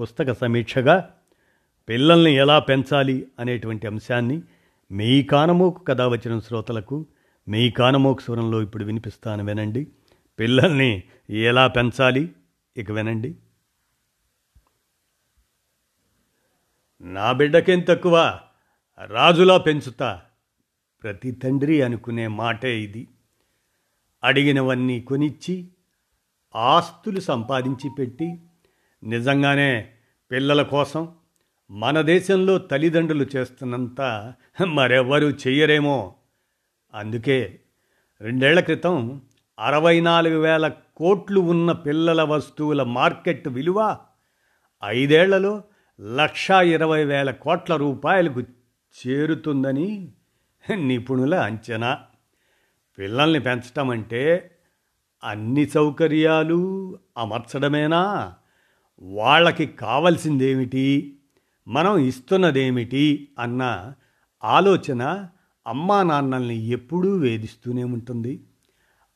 పుస్తక సమీక్షగా పిల్లల్ని ఎలా పెంచాలి అనేటువంటి అంశాన్ని మీ కానమోకు కథ వచ్చిన శ్రోతలకు మీ కానమోకు స్వరంలో ఇప్పుడు వినిపిస్తాను వినండి. పిల్లల్ని ఎలా పెంచాలి? ఇక వినండి. నా బిడ్డకేం తక్కువ? రాజులా పెంచుతా. ప్రతి తండ్రి అనుకునే మాటే ఇది. అడిగినవన్నీ కొనిచ్చి ఆస్తులు సంపాదించి పెట్టి నిజంగానే పిల్లల కోసం మన దేశంలో తల్లిదండ్రులు చేస్తున్నంత మరెవ్వరూ చెయ్యరేమో. అందుకే రెండేళ్ళ క్రితం అరవై నాలుగు వేల కోట్లు ఉన్న పిల్లల వస్తువుల మార్కెట్ విలువ ఐదేళ్ళలో లక్షా ఇరవై వేల కోట్ల రూపాయలకు చేరుతుందని నిపుణుల అంచనా. పిల్లల్ని పెంచటం అంటే అన్ని సౌకర్యాలు అమర్చడమేనా? వాళ్ళకి కావలసిందేమిటి? మనం ఇస్తున్నదేమిటి? అన్న ఆలోచన అమ్మా నాన్నల్ని ఎప్పుడూ వేధిస్తూనే ఉంటుంది.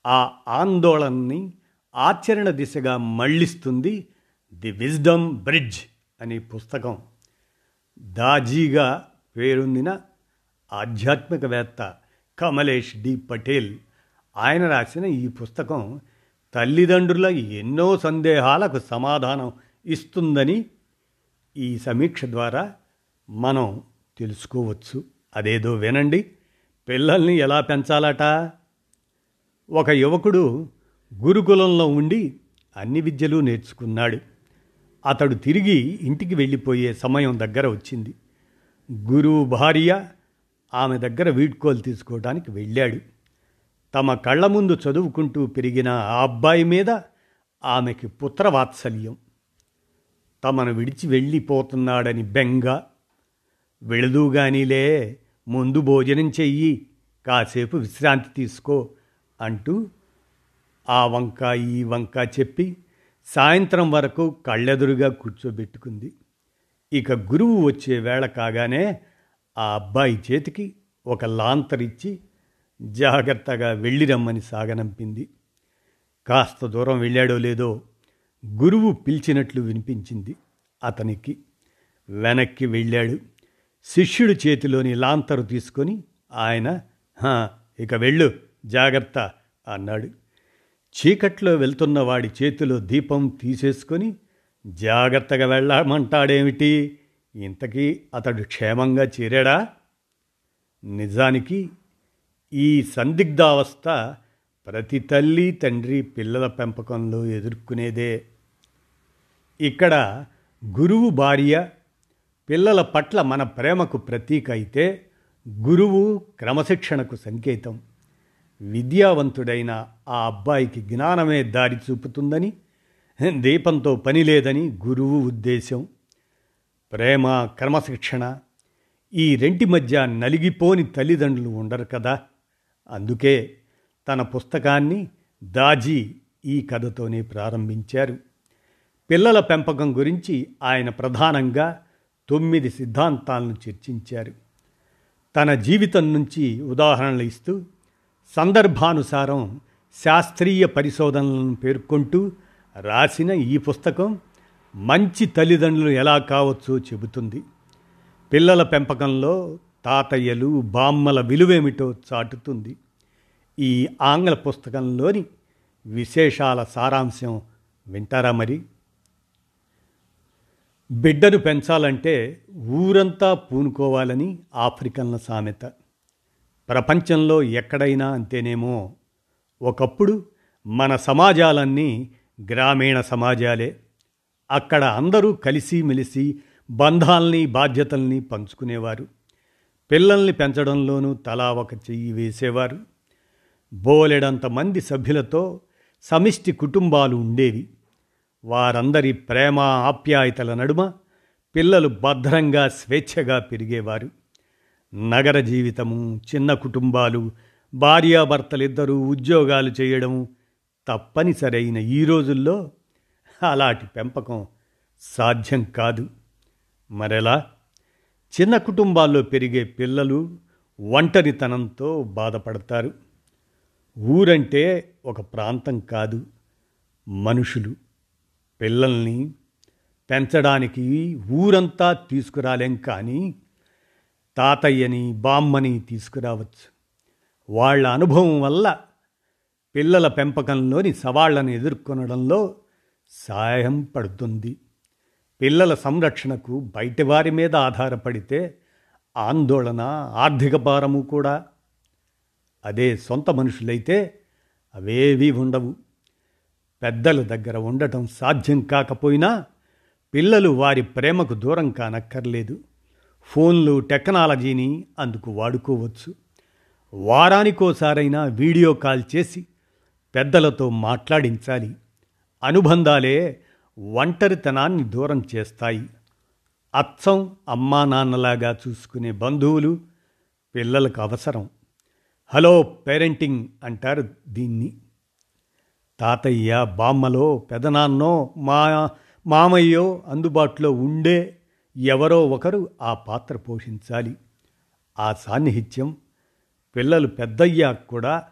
ఆ ఆందోళనని ఆచరణ దిశగా మళ్ళిస్తుంది ది విజ్డమ్ బ్రిడ్జ్ అనే పుస్తకం. దాజీగా పేరొందిన ఆధ్యాత్మికవేత్త కమలేష్ డి పటేల్ ఆయన రాసిన ఈ పుస్తకం తల్లిదండ్రుల ఎన్నో సందేహాలకు సమాధానం ఇస్తుందని ఈ సమీక్ష ద్వారా మనం తెలుసుకోవచ్చు. అదేదో వినండి. పిల్లల్ని ఎలా పెంచాలట? ఒక యువకుడు గురుకులంలో ఉండి అన్ని విద్యలు నేర్చుకున్నాడు. అతడు తిరిగి ఇంటికి వెళ్ళిపోయే సమయం దగ్గర వచ్చింది. గురువు భార్య ఆమె దగ్గర వీడ్కోలు తీసుకోవడానికి వెళ్ళాడు. తమ కళ్ళ ముందు చదువుకుంటూ పెరిగిన ఆ అబ్బాయి మీద ఆమెకి పుత్రవాత్సల్యం. తమను విడిచి వెళ్ళిపోతున్నాడని బెంగ. వెళదుగానిలే ముందు భోజనం చెయ్యి కాసేపు విశ్రాంతి తీసుకో అంటూ ఆ వంక ఈ వంక చెప్పి సాయంత్రం వరకు కళ్ళెదురుగా కూర్చోబెట్టుకుంది. ఇక గురువు వచ్చే వేళ కాగానే ఆ అబ్బాయి చేతికి ఒక లాంతరిచ్చి జాగ్రత్తగా వెళ్ళిరమ్మని సాగనంపింది. కాస్త దూరం వెళ్ళాడో లేదో గురువు పిలిచినట్లు వినిపించింది. అతనికి వెనక్కి వెళ్ళాడు. శిష్యుడి చేతిలోని లాంతరు తీసుకొని ఆయన ఇక వెళ్ళు జాగ్రత్త అన్నాడు. చీకట్లో వెళ్తున్న వాడి చేతిలో దీపం తీసేసుకొని జాగ్రత్తగా వెళ్ళమంటాడేమిటి? ఇంతకీ అతడు క్షేమంగా చేరాడా? నిజానికి ఈ సందిగ్ధావస్థ ప్రతి తల్లి తండ్రి పిల్లల పెంపకంలో ఎదుర్కొనేదే. ఇక్కడ గురువు భార్య పిల్లల పట్ల మన ప్రేమకు ప్రతీక అయితే గురువు క్రమశిక్షణకు సంకేతం. విద్యావంతుడైన ఆ అబ్బాయికి జ్ఞానమే దారి చూపుతుందని దీపంతో పని లేదని గురువు ఉద్దేశం ప్రేమ క్రమశిక్షణ ఈ రెంటి మధ్య నలిగిపోని తల్లిదండ్రులు ఉండరు కదా. అందుకే తన పుస్తకాన్ని దాజీ ఈ కథతోనే ప్రారంభించారు. పిల్లల పెంపకం గురించి ఆయన ప్రధానంగా తొమ్మిది సిద్ధాంతాలను చర్చించారు. తన జీవితం నుంచి ఉదాహరణలు ఇస్తూ సందర్భానుసారం శాస్త్రీయ పరిశోధనలను పేర్కొంటూ రాసిన ఈ పుస్తకం మంచి తల్లిదండ్రులు ఎలా కావచ్చో చెబుతుంది. పిల్లల పెంపకంలో తాతయ్యలు బామ్మల విలువేమిటో చాటుతుంది. ఈ ఆంగ్ల పుస్తకంలోని విశేషాల సారాంశం వింటారా మరి? బిడ్డను పెంచాలంటే ఊరంతా పూనుకోవాలని ఆఫ్రికన్ల సామెత. ప్రపంచంలో ఎక్కడైనా అంతేనేమో. ఒకప్పుడు మన సమాజాలన్నీ గ్రామీణ సమాజాలే. అక్కడ అందరూ కలిసిమెలిసి బంధాల్ని బాధ్యతల్ని పంచుకునేవారు. పిల్లల్ని పెంచడంలోనూ తలా ఒక చెయ్యి వేసేవారు. బోలెడంత మంది సభ్యులతో సమిష్టి కుటుంబాలు ఉండేవి. వారందరి ప్రేమ ఆప్యాయతల నడుమ పిల్లలు భద్రంగా స్వేచ్ఛగా పెరిగేవారు. నగర జీవితము చిన్న కుటుంబాలు భార్యాభర్తలిద్దరూ ఉద్యోగాలు చేయడం తప్పనిసరైన ఈ రోజుల్లో అలాంటి పెంపకం సాధ్యం కాదు. మరెలా? చిన్న కుటుంబాల్లో పెరిగే పిల్లలు ఒంటరితనంతో బాధపడతారు. ఊరంటే ఒక ప్రాంతం కాదు. మనుషులు పిల్లల్ని పెంచడానికి ఊరంతా తీసుకురాలేం కానీ తాతయ్యని బామ్మని తీసుకురావచ్చు. వాళ్ళ అనుభవం వల్ల పిల్లల పెంపకంలోని సవాళ్ళను ఎదుర్కొనడంలో సహాయం పడుతుంది. పిల్లల సంరక్షణకు బయటివారి మీద ఆధారపడితే ఆందోళన ఆర్థిక భారము కూడా అదే సొంత మనుషులైతే అవేవీ ఉండవు. పెద్దల దగ్గర ఉండటం సాధ్యం కాకపోయినా పిల్లలు వారి ప్రేమకు దూరం కానక్కర్లేదు. ఫోన్లు టెక్నాలజీని అందుకు వాడుకోవచ్చు. వారానికోసారైనా వీడియో కాల్ చేసి పెద్దలతో మాట్లాడించాలి. అనుబంధాలే ఒంటరితనాన్ని దూరం చేస్తాయి. అచ్చం అమ్మా నాన్నలాగా చూసుకునే బంధువులు పిల్లలకు అవసరం. హలో పేరెంటింగ్ అంటారు దీన్ని. తాతయ్య బామ్మలో పెదనాన్నో మా మామయ్యో అందుబాటులో ఉండే ఎవరో ఒకరు ఆ పాత్ర పోషించాలి. ఆ సాన్నిహిత్యం పిల్లలు పెద్దయ్యాక కూడా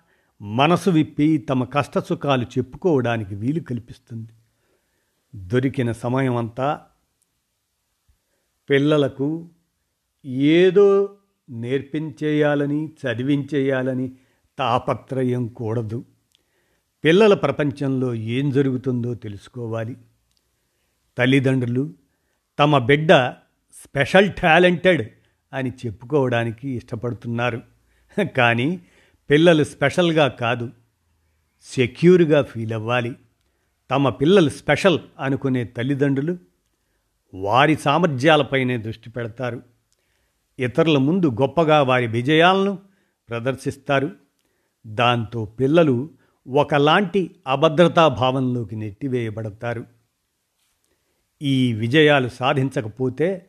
మనసు విప్పి తమ కష్టసుఖాలు చెప్పుకోవడానికి వీలు కల్పిస్తుంది. దొరికిన సమయం అంతా పిల్లలకు ఏదో నేర్పించేయాలని చదివించేయాలని తాపత్రయం కూడదు. పిల్లల ప్రపంచంలో ఏం జరుగుతుందో తెలుసుకోవాలి. తల్లిదండ్రులు తమ బిడ్డ స్పెషల్ టాలెంటెడ్ అని చెప్పుకోవడానికి ఇష్టపడుతున్నారు. కానీ పిల్లలు స్పెషల్గా కాదు సెక్యూర్గా ఫీల్ అవ్వాలి. తమ పిల్లలు స్పెషల్ అనుకునే తల్లిదండ్రులు వారి సామర్థ్యాలపైనే దృష్టి పెడతారు. ఇతరుల ముందు గొప్పగా వారి విజయాలను ప్రదర్శిస్తారు. దాంతో పిల్లలు ఒకలాంటి అభద్రతా భావంలోకి నెట్టివేయబడతారు. ఈ విజయాలు సాధించకపోతే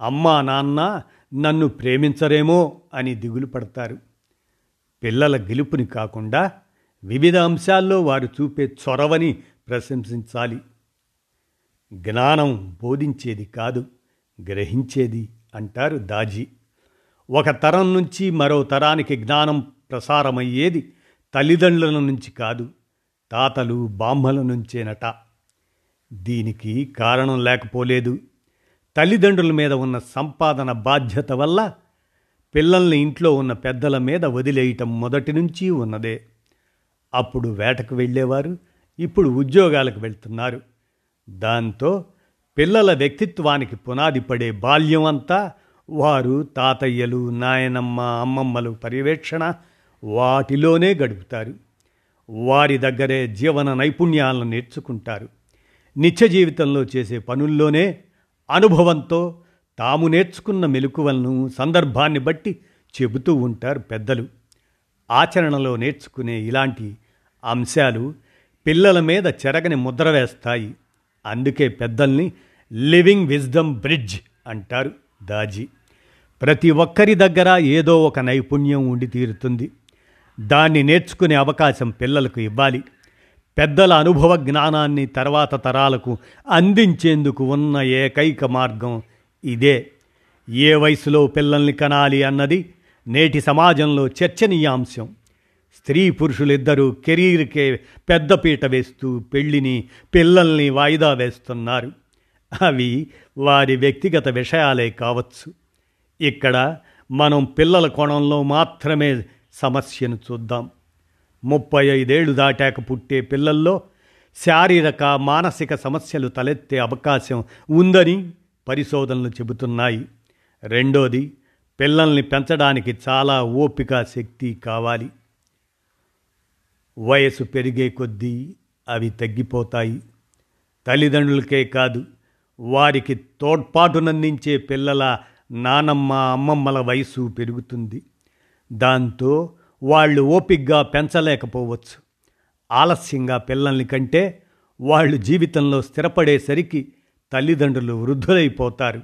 అమ్మా నాన్న నన్ను ప్రేమించరేమో అని దిగులు పడతారు. పిల్లల గెలుపుని కాకుండా వివిధ అంశాల్లో వారు చూపే చొరవని ప్రశంసించాలి. జ్ఞానం బోధించేది కాదు గ్రహించేది అంటారు దాజీ. ఒక తరం నుంచి మరో తరానికి జ్ఞానం ప్రసారమయ్యేది తల్లిదండ్రుల నుంచి కాదు తాతలు బామ్మల నుంచేనట. దీనికి కారణం లేకపోలేదు. తల్లిదండ్రుల మీద ఉన్న సంపాదన బాధ్యత వల్ల పిల్లల్ని ఇంట్లో ఉన్న పెద్దల మీద వదిలేయటం మొదటి నుంచి ఉన్నదే. అప్పుడు వేటకు వెళ్ళేవారు ఇప్పుడు ఉద్యోగాలకు వెళ్తున్నారు. దాంతో పిల్లల వ్యక్తిత్వానికి పునాది పడే బాల్యం అంతా వారు తాతయ్యలు నాయనమ్మ అమ్మమ్మలు పర్యవేక్షణ వాటిలోనే గడుపుతారు. వారి దగ్గరే జీవన నైపుణ్యాలను నేర్చుకుంటారు. నిత్య జీవితంలో చేసే పనుల్లోనే అనుభవంతో తాము నేర్చుకున్న మెలకువలను సందర్భాన్ని బట్టి చెబుతూ ఉంటారు పెద్దలు. ఆచరణలో నేర్చుకునే ఇలాంటి అంశాలు పిల్లల మీద చెరగని ముద్ర వేస్తాయి. అందుకే పెద్దల్ని లివింగ్ విజ్డమ్ బ్రిడ్జ్ అంటారు దాజీ. ప్రతి ఒక్కరి దగ్గర ఏదో ఒక నైపుణ్యం ఉండి తీరుతుంది. దాన్ని నేర్చుకునే అవకాశం పిల్లలకు ఇవ్వాలి. పెద్దల అనుభవ జ్ఞానాన్ని తర్వాత తరాలకు అందించేందుకు ఉన్న ఏకైక మార్గం ఇదే. ఏ వయసులో పిల్లల్ని కనాలి అన్నది నేటి సమాజంలో చర్చనీయాంశం. స్త్రీ పురుషులిద్దరూ కెరీర్కే పెద్దపీట వేస్తూ పెళ్ళిని పిల్లల్ని వాయిదా వేస్తున్నారు. అవి వారి వ్యక్తిగత విషయాలే కావచ్చు. ఇక్కడ మనం పిల్లల కోణంలో మాత్రమే సమస్యను చూద్దాం. ముప్పై ఐదేళ్ళు దాటాక పుట్టే పిల్లల్లో శారీరక మానసిక సమస్యలు తలెత్తే అవకాశం ఉందని పరిశోధనలు చెబుతున్నాయి. రెండోది పిల్లల్ని పెంచడానికి చాలా ఓపిక శక్తి కావాలి. వయసు పెరిగే కొద్దీ అవి తగ్గిపోతాయి. తల్లిదండ్రులకే కాదు వారికి తోడ్పాటునందించే పిల్లల నానమ్మ అమ్మమ్మల వయసు పెరుగుతుంది. దాంతో వాళ్ళు ఓపిగ్గా పెంచలేకపోవచ్చు. ఆలస్యంగా పిల్లల్ని కంటే వాళ్ళు జీవితంలో స్థిరపడేసరికి తల్లిదండ్రులు వృద్ధులైపోతారు.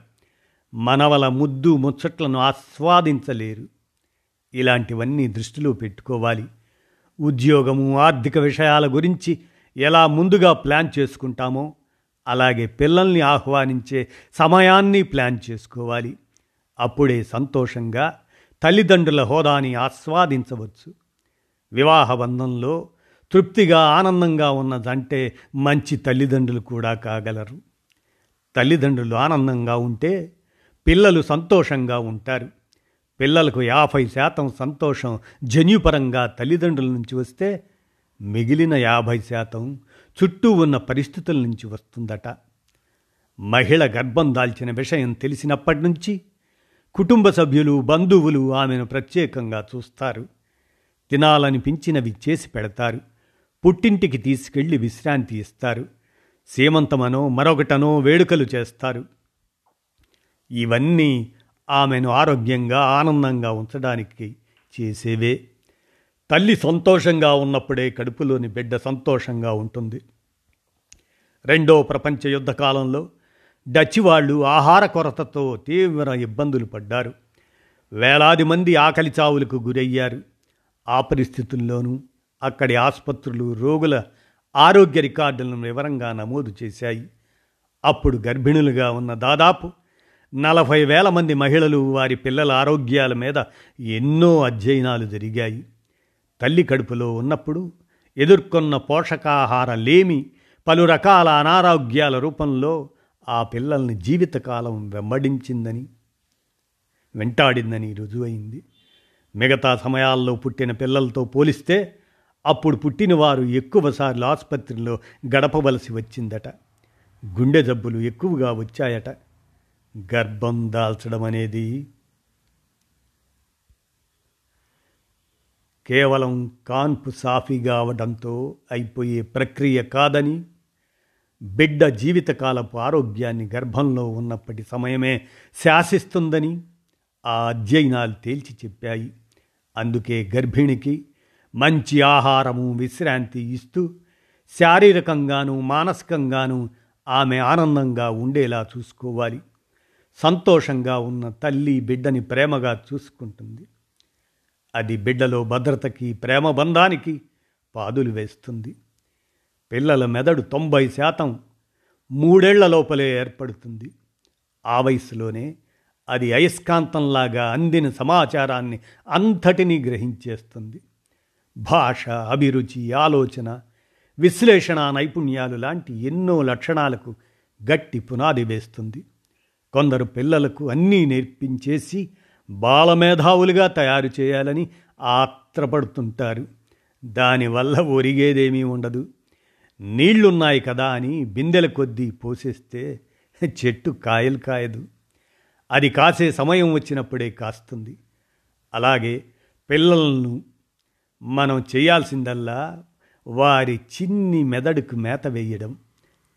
మనవల ముద్దు ముచ్చట్లను ఆస్వాదించలేరు. ఇలాంటివన్నీ దృష్టిలో పెట్టుకోవాలి. ఉద్యోగము ఆర్థిక విషయాల గురించి ఎలా ముందుగా ప్లాన్ చేసుకుంటామో అలాగే పిల్లల్ని ఆహ్వానించే సమయాన్ని ప్లాన్ చేసుకోవాలి. అప్పుడే సంతోషంగా తల్లిదండ్రుల హోదాని ఆస్వాదించవచ్చు. వివాహ బంధంలో తృప్తిగా ఆనందంగా ఉన్నదంటే మంచి తల్లిదండ్రులు కూడా కాగలరు. తల్లిదండ్రులు ఆనందంగా ఉంటే పిల్లలు సంతోషంగా ఉంటారు. పిల్లలకు యాభై శాతం సంతోషం జన్యుపరంగా తల్లిదండ్రుల నుంచి వస్తే మిగిలిన యాభై శాతం చుట్టూ ఉన్న పరిస్థితుల నుంచి వస్తుందట. మహిళ గర్భం దాల్చిన విషయం తెలిసినప్పటి నుంచి కుటుంబ సభ్యులు బంధువులు ఆమెను ప్రత్యేకంగా చూస్తారు. తినాలనిపించినవి చేసి పెడతారు. పుట్టింటికి తీసుకెళ్ళి విశ్రాంతి ఇస్తారు. సీమంతమనో మరొకటనో వేడుకలు చేస్తారు. ఇవన్నీ ఆమెను ఆరోగ్యంగా ఆనందంగా ఉంచడానికి చేసేవే. తల్లి సంతోషంగా ఉన్నప్పుడే కడుపులోని బిడ్డ సంతోషంగా ఉంటుంది. రెండో ప్రపంచ యుద్ధ కాలంలో డచ్ వాళ్ళు ఆహార కొరతతో తీవ్ర ఇబ్బందులు పడ్డారు. వేలాది మంది ఆకలి చావులకు గురయ్యారు. ఆ పరిస్థితుల్లోనూ అక్కడి ఆసుపత్రులు రోగుల ఆరోగ్య రికార్డులను వివరంగా నమోదు చేశాయి. అప్పుడు గర్భిణులుగా ఉన్న దాదాపు నలభై వేల మంది మహిళలు వారి పిల్లల ఆరోగ్యాల మీద ఎన్నో అధ్యయనాలు జరిగాయి. తల్లి కడుపులో ఉన్నప్పుడు ఎదుర్కొన్న పోషకాహార లేమి పలు రకాల అనారోగ్యాల రూపంలో ఆ పిల్లల్ని జీవితకాలం వెంబడించిందని వెంటాడిందని రుజువైంది. మిగతా సమయాల్లో పుట్టిన పిల్లలతో పోలిస్తే అప్పుడు పుట్టినవారు ఎక్కువసార్లు ఆసుపత్రిలో గడపవలసి వచ్చిందట. గుండె జబ్బులు ఎక్కువగా వచ్చాయట. గర్భం దాల్చడం అనేది కేవలం కాన్పు సాఫీగా అవడంతో అయిపోయే ప్రక్రియ కాదని బిడ్డ జీవితకాలపు ఆరోగ్యాన్ని గర్భంలో ఉన్నప్పటి సమయమే శాసిస్తుందని ఆ అధ్యయనాలు తేల్చి చెప్పాయి. అందుకే గర్భిణికి మంచి ఆహారము విశ్రాంతి ఇస్తూ శారీరకంగాను మానసికంగాను ఆమె ఆనందంగా ఉండేలా చూసుకోవాలి. సంతోషంగా ఉన్న తల్లి బిడ్డని ప్రేమగా చూసుకుంటుంది. అది బిడ్డలో భద్రతకి ప్రేమ బంధానికి పాదులు వేస్తుంది. పిల్లల మెదడు తొంభై శాతం మూడేళ్ళ లోపలే ఏర్పడుతుంది. ఆ వయసులోనే అది అయస్కాంతంలాగా అందిన సమాచారాన్ని అంతటినీ గ్రహించేస్తుంది. భాష అభిరుచి ఆలోచన విశ్లేషణ నైపుణ్యాలు లాంటి ఎన్నో లక్షణాలకు గట్టి పునాది వేస్తుంది. కొందరు పిల్లలకు అన్నీ నేర్పించేసి బాలమేధావులుగా తయారు చేయాలని ఆత్రపడుతుంటారు. దానివల్ల ఒరిగేదేమీ ఉండదు. నీళ్ళున్నాయి కదా అని బిందెల కొద్దీ పోసేస్తే చెట్టు కాయలు కాయదు. అది కాసే సమయం వచ్చినప్పుడే కాస్తుంది. అలాగే పిల్లలను మనం చేయాల్సిందల్లా వారి చిన్ని మెదడుకు మేత వేయడం.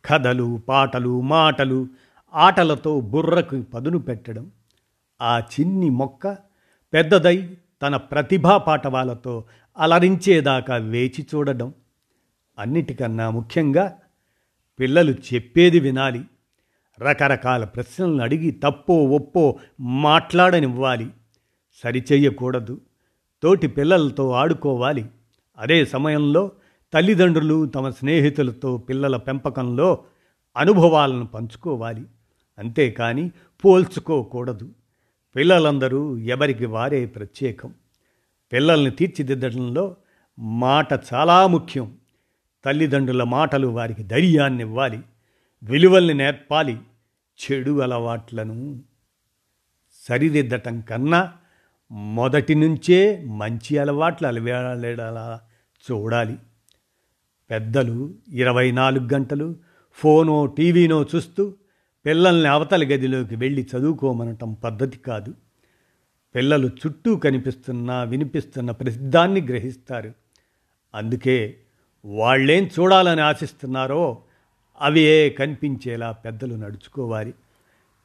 కథలు పాటలు మాటలు ఆటలతో బుర్రకు పదును పెట్టడం. ఆ చిన్ని మొక్క పెద్దదై తన ప్రతిభా పాటవాలతో అలరించేదాకా వేచి చూడడం. అన్నిటికన్నా ముఖ్యంగా పిల్లలు చెప్పేది వినాలి. రకరకాల ప్రశ్నలను అడిగి తప్పో ఒప్పో మాట్లాడనివ్వాలి. సరిచెయ్యకూడదు. తోటి పిల్లలతో ఆడుకోవాలి. అదే సమయంలో తల్లిదండ్రులు తమ స్నేహితులతో పిల్లల పెంపకంలో అనుభవాలను పంచుకోవాలి. అంతేకాని పోల్చుకోకూడదు. పిల్లలందరూ ఎవరికి వారే ప్రత్యేకం. పిల్లల్ని తీర్చిదిద్దడంలో మాట చాలా ముఖ్యం. తల్లిదండ్రుల మాటలు వారికి ధైర్యాన్ని ఇవ్వాలి. విలువల్ని నేర్పాలి. చెడు అలవాట్లను సరిదిద్దటం కన్నా మొదటి నుంచే మంచి అలవాట్లు అలవేళలా చూడాలి. పెద్దలు ఇరవై నాలుగు గంటలు ఫోనో టీవీనో చూస్తూ పిల్లల్ని అవతలి గదిలోకి వెళ్ళి చదువుకోమనటం పద్ధతి కాదు. పిల్లలు చుట్టూ కనిపిస్తున్న వినిపిస్తున్న ప్రసిద్ధాన్ని గ్రహిస్తారు. అందుకే వాళ్ళేం చూడాలని ఆశిస్తున్నారో అవే కనిపించేలా పెద్దలు నడుచుకోవాలి.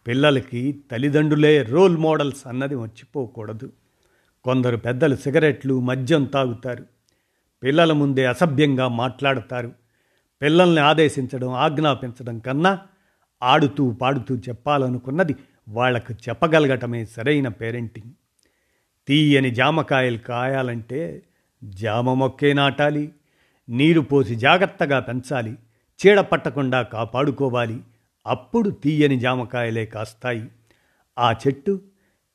పిల్లలకి తల్లిదండ్రులే రోల్ మోడల్స్ అన్నది మర్చిపోకూడదు. కొందరు పెద్దలు సిగరెట్లు మద్యం తాగుతారు. పిల్లల ముందే అసభ్యంగా మాట్లాడతారు. పిల్లల్ని ఆదేశించడం ఆజ్ఞాపించడం కన్నా ఆడుతూ పాడుతూ చెప్పాలనుకున్నది వాళ్ళకు చెప్పగలగటమే సరైన పేరెంటింగ్. తీయని జామకాయలు కాయాలంటే జామ మొక్కే నాటాలి. నీరు పోసి జాగ్రత్తగా పెంచాలి. చీడ పట్టకుండా కాపాడుకోవాలి. అప్పుడు తీయని జామకాయలే కాస్తాయి. ఆ చెట్టు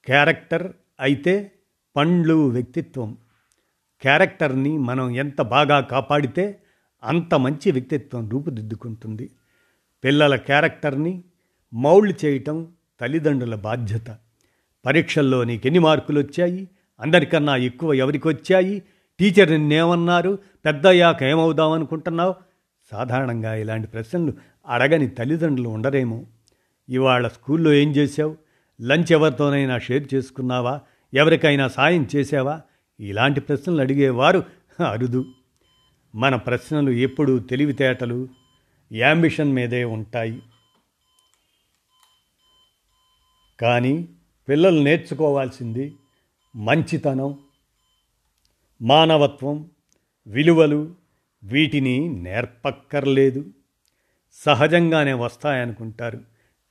క్యారెక్టర్ అయితే పండ్లు వ్యక్తిత్వం. క్యారెక్టర్ని మనం ఎంత బాగా కాపాడితే అంత మంచి వ్యక్తిత్వం రూపుదిద్దుకుంటుంది. పిల్లల క్యారెక్టర్ని మౌల్డ్ చేయటం తల్లిదండ్రుల బాధ్యత. పరీక్షల్లో నీకు ఎన్ని మార్కులు వచ్చాయి అందరికన్నా ఎక్కువ ఎవరికి వచ్చాయి టీచర్ నిన్నేమన్నారు? పెద్దయ్యాక ఏమవుదామనుకుంటున్నావు? సాధారణంగా ఇలాంటి ప్రశ్నలు అడగని తల్లిదండ్రులు ఉండరేమో. ఇవాళ స్కూల్లో ఏం చేశావు? లంచ్ ఎవరితోనైనా షేర్ చేసుకున్నావా? ఎవరికైనా సాయం చేసావా ఇలాంటి ప్రశ్నలు అడిగేవారు అరుదు. మన ప్రశ్నలు ఎప్పుడు తెలివితేటలు యాంబిషన్ మీదే ఉంటాయి. కానీ పిల్లలు నేర్చుకోవాల్సింది మంచితనం మానవత్వం విలువలు వీటిని నేర్పక్కర్లేదు. సహజంగానే వస్తాయనుకుంటారు.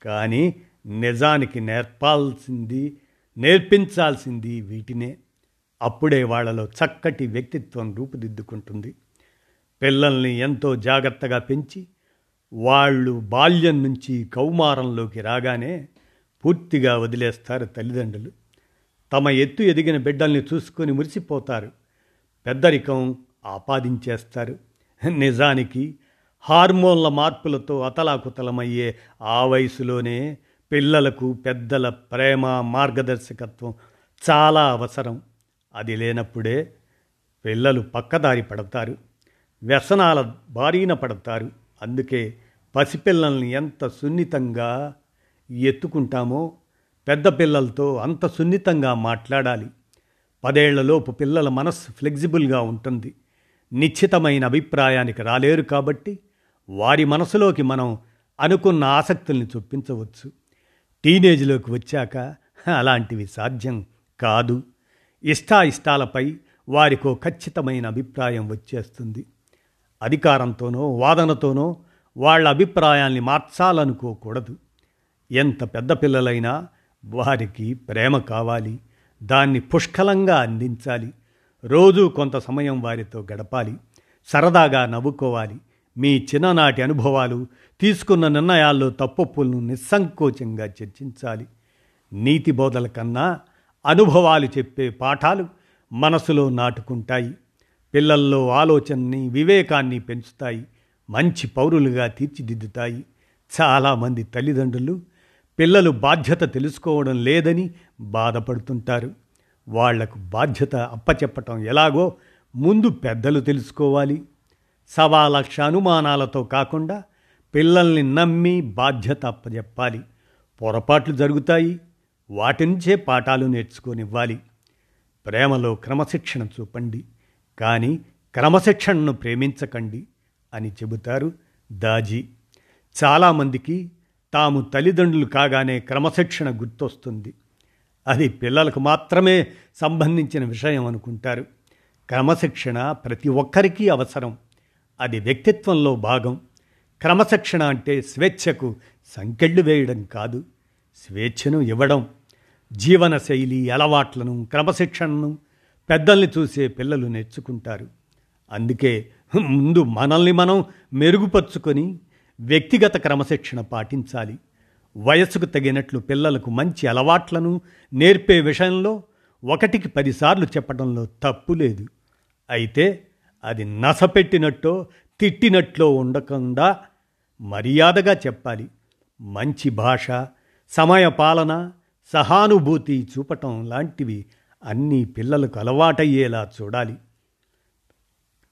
కానీ నిజానికి నేర్పాల్సింది నేర్పించాల్సింది వీటినే. అప్పుడే వాళ్ళలో చక్కటి వ్యక్తిత్వం రూపుదిద్దుకుంటుంది. పిల్లల్ని ఎంతో జాగ్రత్తగా పెంచి వాళ్ళు బాల్యం నుంచి కౌమారంలోకి రాగానే పూర్తిగా వదిలేస్తారు తల్లిదండ్రులు. తమ ఎత్తు ఎదిగిన బిడ్డల్ని చూసుకొని మురిసిపోతారు. పెద్దరికం ఆపాదించేస్తారు. నిజానికి హార్మోన్ల మార్పులతో అతలాకుతలమయ్యే ఆ వయసులోనే పిల్లలకు పెద్దల ప్రేమ మార్గదర్శకత్వం చాలా అవసరం. అది లేనప్పుడే పిల్లలు పక్కదారి పడతారు. వ్యసనాల బారిన పడతారు. అందుకే పసిపిల్లల్ని ఎంత సున్నితంగా ఎత్తుకుంటామో పెద్ద పిల్లలతో అంత సున్నితంగా మాట్లాడాలి. పదేళ్ళలోపు పిల్లల మనస్సు ఫ్లెక్సిబుల్గా ఉంటుంది. నిశ్చితమైన అభిప్రాయానికి రాలేరు కాబట్టి వారి మనసులోకి మనం అనుకున్న ఆసక్తుల్ని చొప్పించవచ్చు. టీనేజ్లోకి వచ్చాక అలాంటివి సాధ్యం కాదు. ఇష్టాయిష్టాలపై వారికో ఖచ్చితమైన అభిప్రాయం వచ్చేస్తుంది. అధికారంతోనో వాదనతోనో వాళ్ళ అభిప్రాయాల్ని మార్చాలనుకోకూడదు. ఎంత పెద్ద పిల్లలైనా వారికి ప్రేమ కావాలి. దాన్ని పుష్కలంగా అందించాలి. రోజూ కొంత సమయం వారితో గడపాలి. సరదాగా నవ్వుకోవాలి. మీ చిన్ననాటి అనుభవాలు తీసుకున్న నిర్ణయాల్లో తప్పొప్పులను నిస్సంకోచంగా చర్చించాలి. నీతి బోధల కన్నా అనుభవాలు చెప్పే పాఠాలు మనసులో నాటుకుంటాయి. పిల్లల్లో ఆలోచనని వివేకాన్ని పెంచుతాయి. మంచి పౌరులుగా తీర్చిదిద్దుతాయి. చాలామంది తల్లిదండ్రులు పిల్లలు బాధ్యత తెలుసుకోవడం లేదని బాధపడుతుంటారు. వాళ్ళకు బాధ్యత అప్పచెప్పటం ఎలాగో ముందు పెద్దలు తెలుసుకోవాలి. సవా లక్ష అనుమానాలతో కాకుండా పిల్లల్ని నమ్మి బాధ్యత అప్పచెప్పాలి పొరపాట్లు జరుగుతాయి. వాటి నుంచే పాఠాలు నేర్చుకొనివ్వాలి. ప్రేమలో క్రమశిక్షణ చూపండి. కానీ క్రమశిక్షణను ప్రేమించకండి. అని చెబుతారు దాజీ. చాలామందికి తాము తల్లిదండ్రులు కాగానే క్రమశిక్షణ గుర్తొస్తుంది. అది పిల్లలకు మాత్రమే సంబంధించిన విషయం అనుకుంటారు. క్రమశిక్షణ ప్రతి ఒక్కరికి అవసరం. అది వ్యక్తిత్వంలో భాగం. క్రమశిక్షణ అంటే స్వేచ్ఛకు సంకెళ్ళు వేయడం కాదు స్వేచ్ఛను ఇవ్వడం. జీవనశైలి అలవాట్లను క్రమశిక్షణను పెద్దల్ని చూసే పిల్లలు నేర్చుకుంటారు. అందుకే ముందు మనల్ని మనం మెరుగుపరుచుకొని వ్యక్తిగత క్రమశిక్షణ పాటించాలి. వయస్సుకు తగినట్లు పిల్లలకు మంచి అలవాట్లను నేర్పే విషయంలో ఒకటికి పదిసార్లు చెప్పడంలో తప్పు లేదు. అయితే అది నసపెట్టినట్టో తిట్టినట్లో ఉండకుండా మర్యాదగా చెప్పాలి. మంచి భాష సమయ పాలన సహానుభూతి చూపటం లాంటివి అన్నీ పిల్లలకు అలవాటయ్యేలా చూడాలి.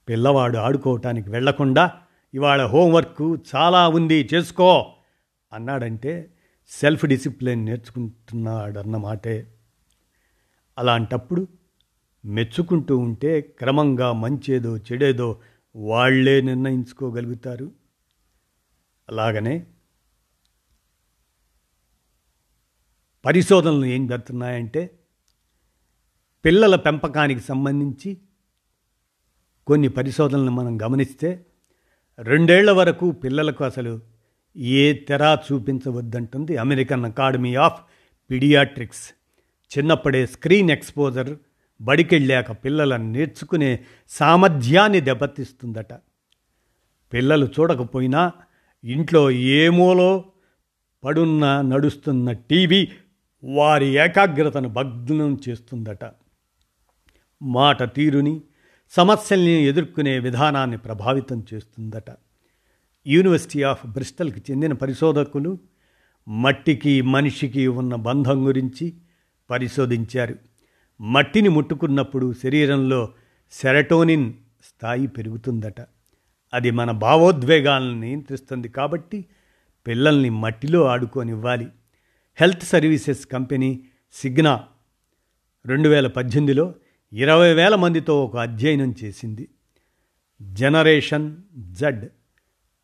పిల్లవాడు ఆడుకోవటానికి వెళ్ళకుండా ఇవాళ హోంవర్క్ చాలా ఉంది చేసుకో అన్నాడంటే సెల్ఫ్ డిసిప్లిన్ నేర్చుకుంటున్నాడన్నమాటే. అలాంటప్పుడు మెచ్చుకుంటూ ఉంటే క్రమంగా మంచేదో చెడేదో వాళ్ళే నిర్ణయించుకోగలుగుతారు. అలాగనే పరిశోధనలు ఏం జరుగుతున్నాయంటే పిల్లల పెంపకానికి సంబంధించి కొన్ని పరిశోధనలు మనం గమనిస్తే రెండేళ్ళ వరకు పిల్లలకు అసలు ఏ తెరా చూపించవద్దంటుంది అమెరికన్ అకాడమీ ఆఫ్ పిడియాట్రిక్స్. చిన్నప్పుడే స్క్రీన్ ఎక్స్పోజర్ బడికెళ్ళాక పిల్లల నేర్చుకునే సామర్థ్యాన్ని దెబ్బతీస్తుందట. పిల్లలు చూడకపోయినా ఇంట్లో ఏమోలో పడున్న నడుస్తున్న టీవీ వారి ఏకాగ్రతను భగ్నం చేస్తుందట. మాట తీరుని సమస్యల్ని ఎదుర్కొనే విధానాన్ని ప్రభావితం చేస్తుందట. యూనివర్సిటీ ఆఫ్ బ్రిస్టల్కి చెందిన పరిశోధకులు మట్టికి మనిషికి ఉన్న బంధం గురించి పరిశోధించారు. మట్టిని ముట్టుకున్నప్పుడు శరీరంలో సెరటోనిన్ స్థాయి పెరుగుతుందట. అది మన భావోద్వేగాలను నియంత్రిస్తుంది కాబట్టి పిల్లల్ని మట్టిలో ఆడుకోనివ్వాలి. హెల్త్ సర్వీసెస్ కంపెనీ సిగ్నా రెండు వేల పద్దెనిమిదిలో ఇరవై వేల మందితో ఒక అధ్యయనం చేసింది. జనరేషన్ జడ్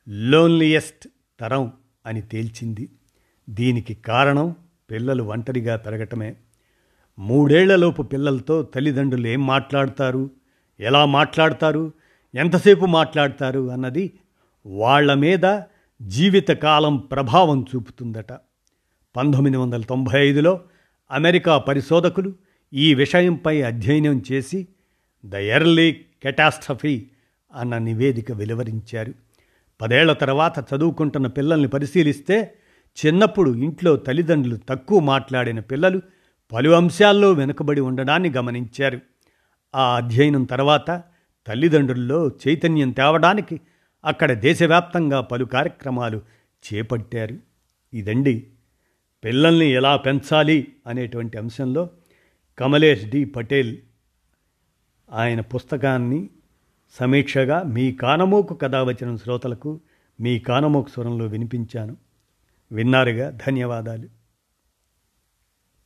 లోన్లియెస్ట్ తరం అని తేల్చింది. దీనికి కారణం పిల్లలు ఒంటరిగా పెరగటమే. మూడేళ్ళలోపు పిల్లలతో తల్లిదండ్రులు ఏం మాట్లాడతారు? ఎలా మాట్లాడతారు? ఎంతసేపు మాట్లాడతారు? అన్నది వాళ్ళ మీద జీవితకాలం ప్రభావం చూపుతుందట. పంతొమ్మిది వందల తొంభై ఐదులో అమెరికా పరిశోధకులు ఈ విషయంపై అధ్యయనం చేసి ద ఎర్లీ కెటాస్ట్రఫీ అన్న నివేదిక వెలువరించారు. పదేళ్ళ తర్వాత చదువుకుంటున్న పిల్లల్ని పరిశీలిస్తే చిన్నప్పుడు ఇంట్లో తల్లిదండ్రులు తక్కువ మాట్లాడిన పిల్లలు పలు అంశాల్లో వెనుకబడి ఉండడాన్ని గమనించారు. ఆ అధ్యయనం తర్వాత తల్లిదండ్రుల్లో చైతన్యం తేవడానికి అక్కడ దేశవ్యాప్తంగా పలు కార్యక్రమాలు చేపట్టారు. ఇదండి పిల్లల్ని ఎలా పెంచాలి అనేటువంటి అంశంలో కమలేష్ డి పటేల్ ఆయన పుస్తకాన్ని సమీక్షగా మీ కానమోకు కథ వచ్చిన శ్రోతలకు మీ కానమోకు స్వరంలో వినిపించాను. విన్నారుగా? ధన్యవాదాలు.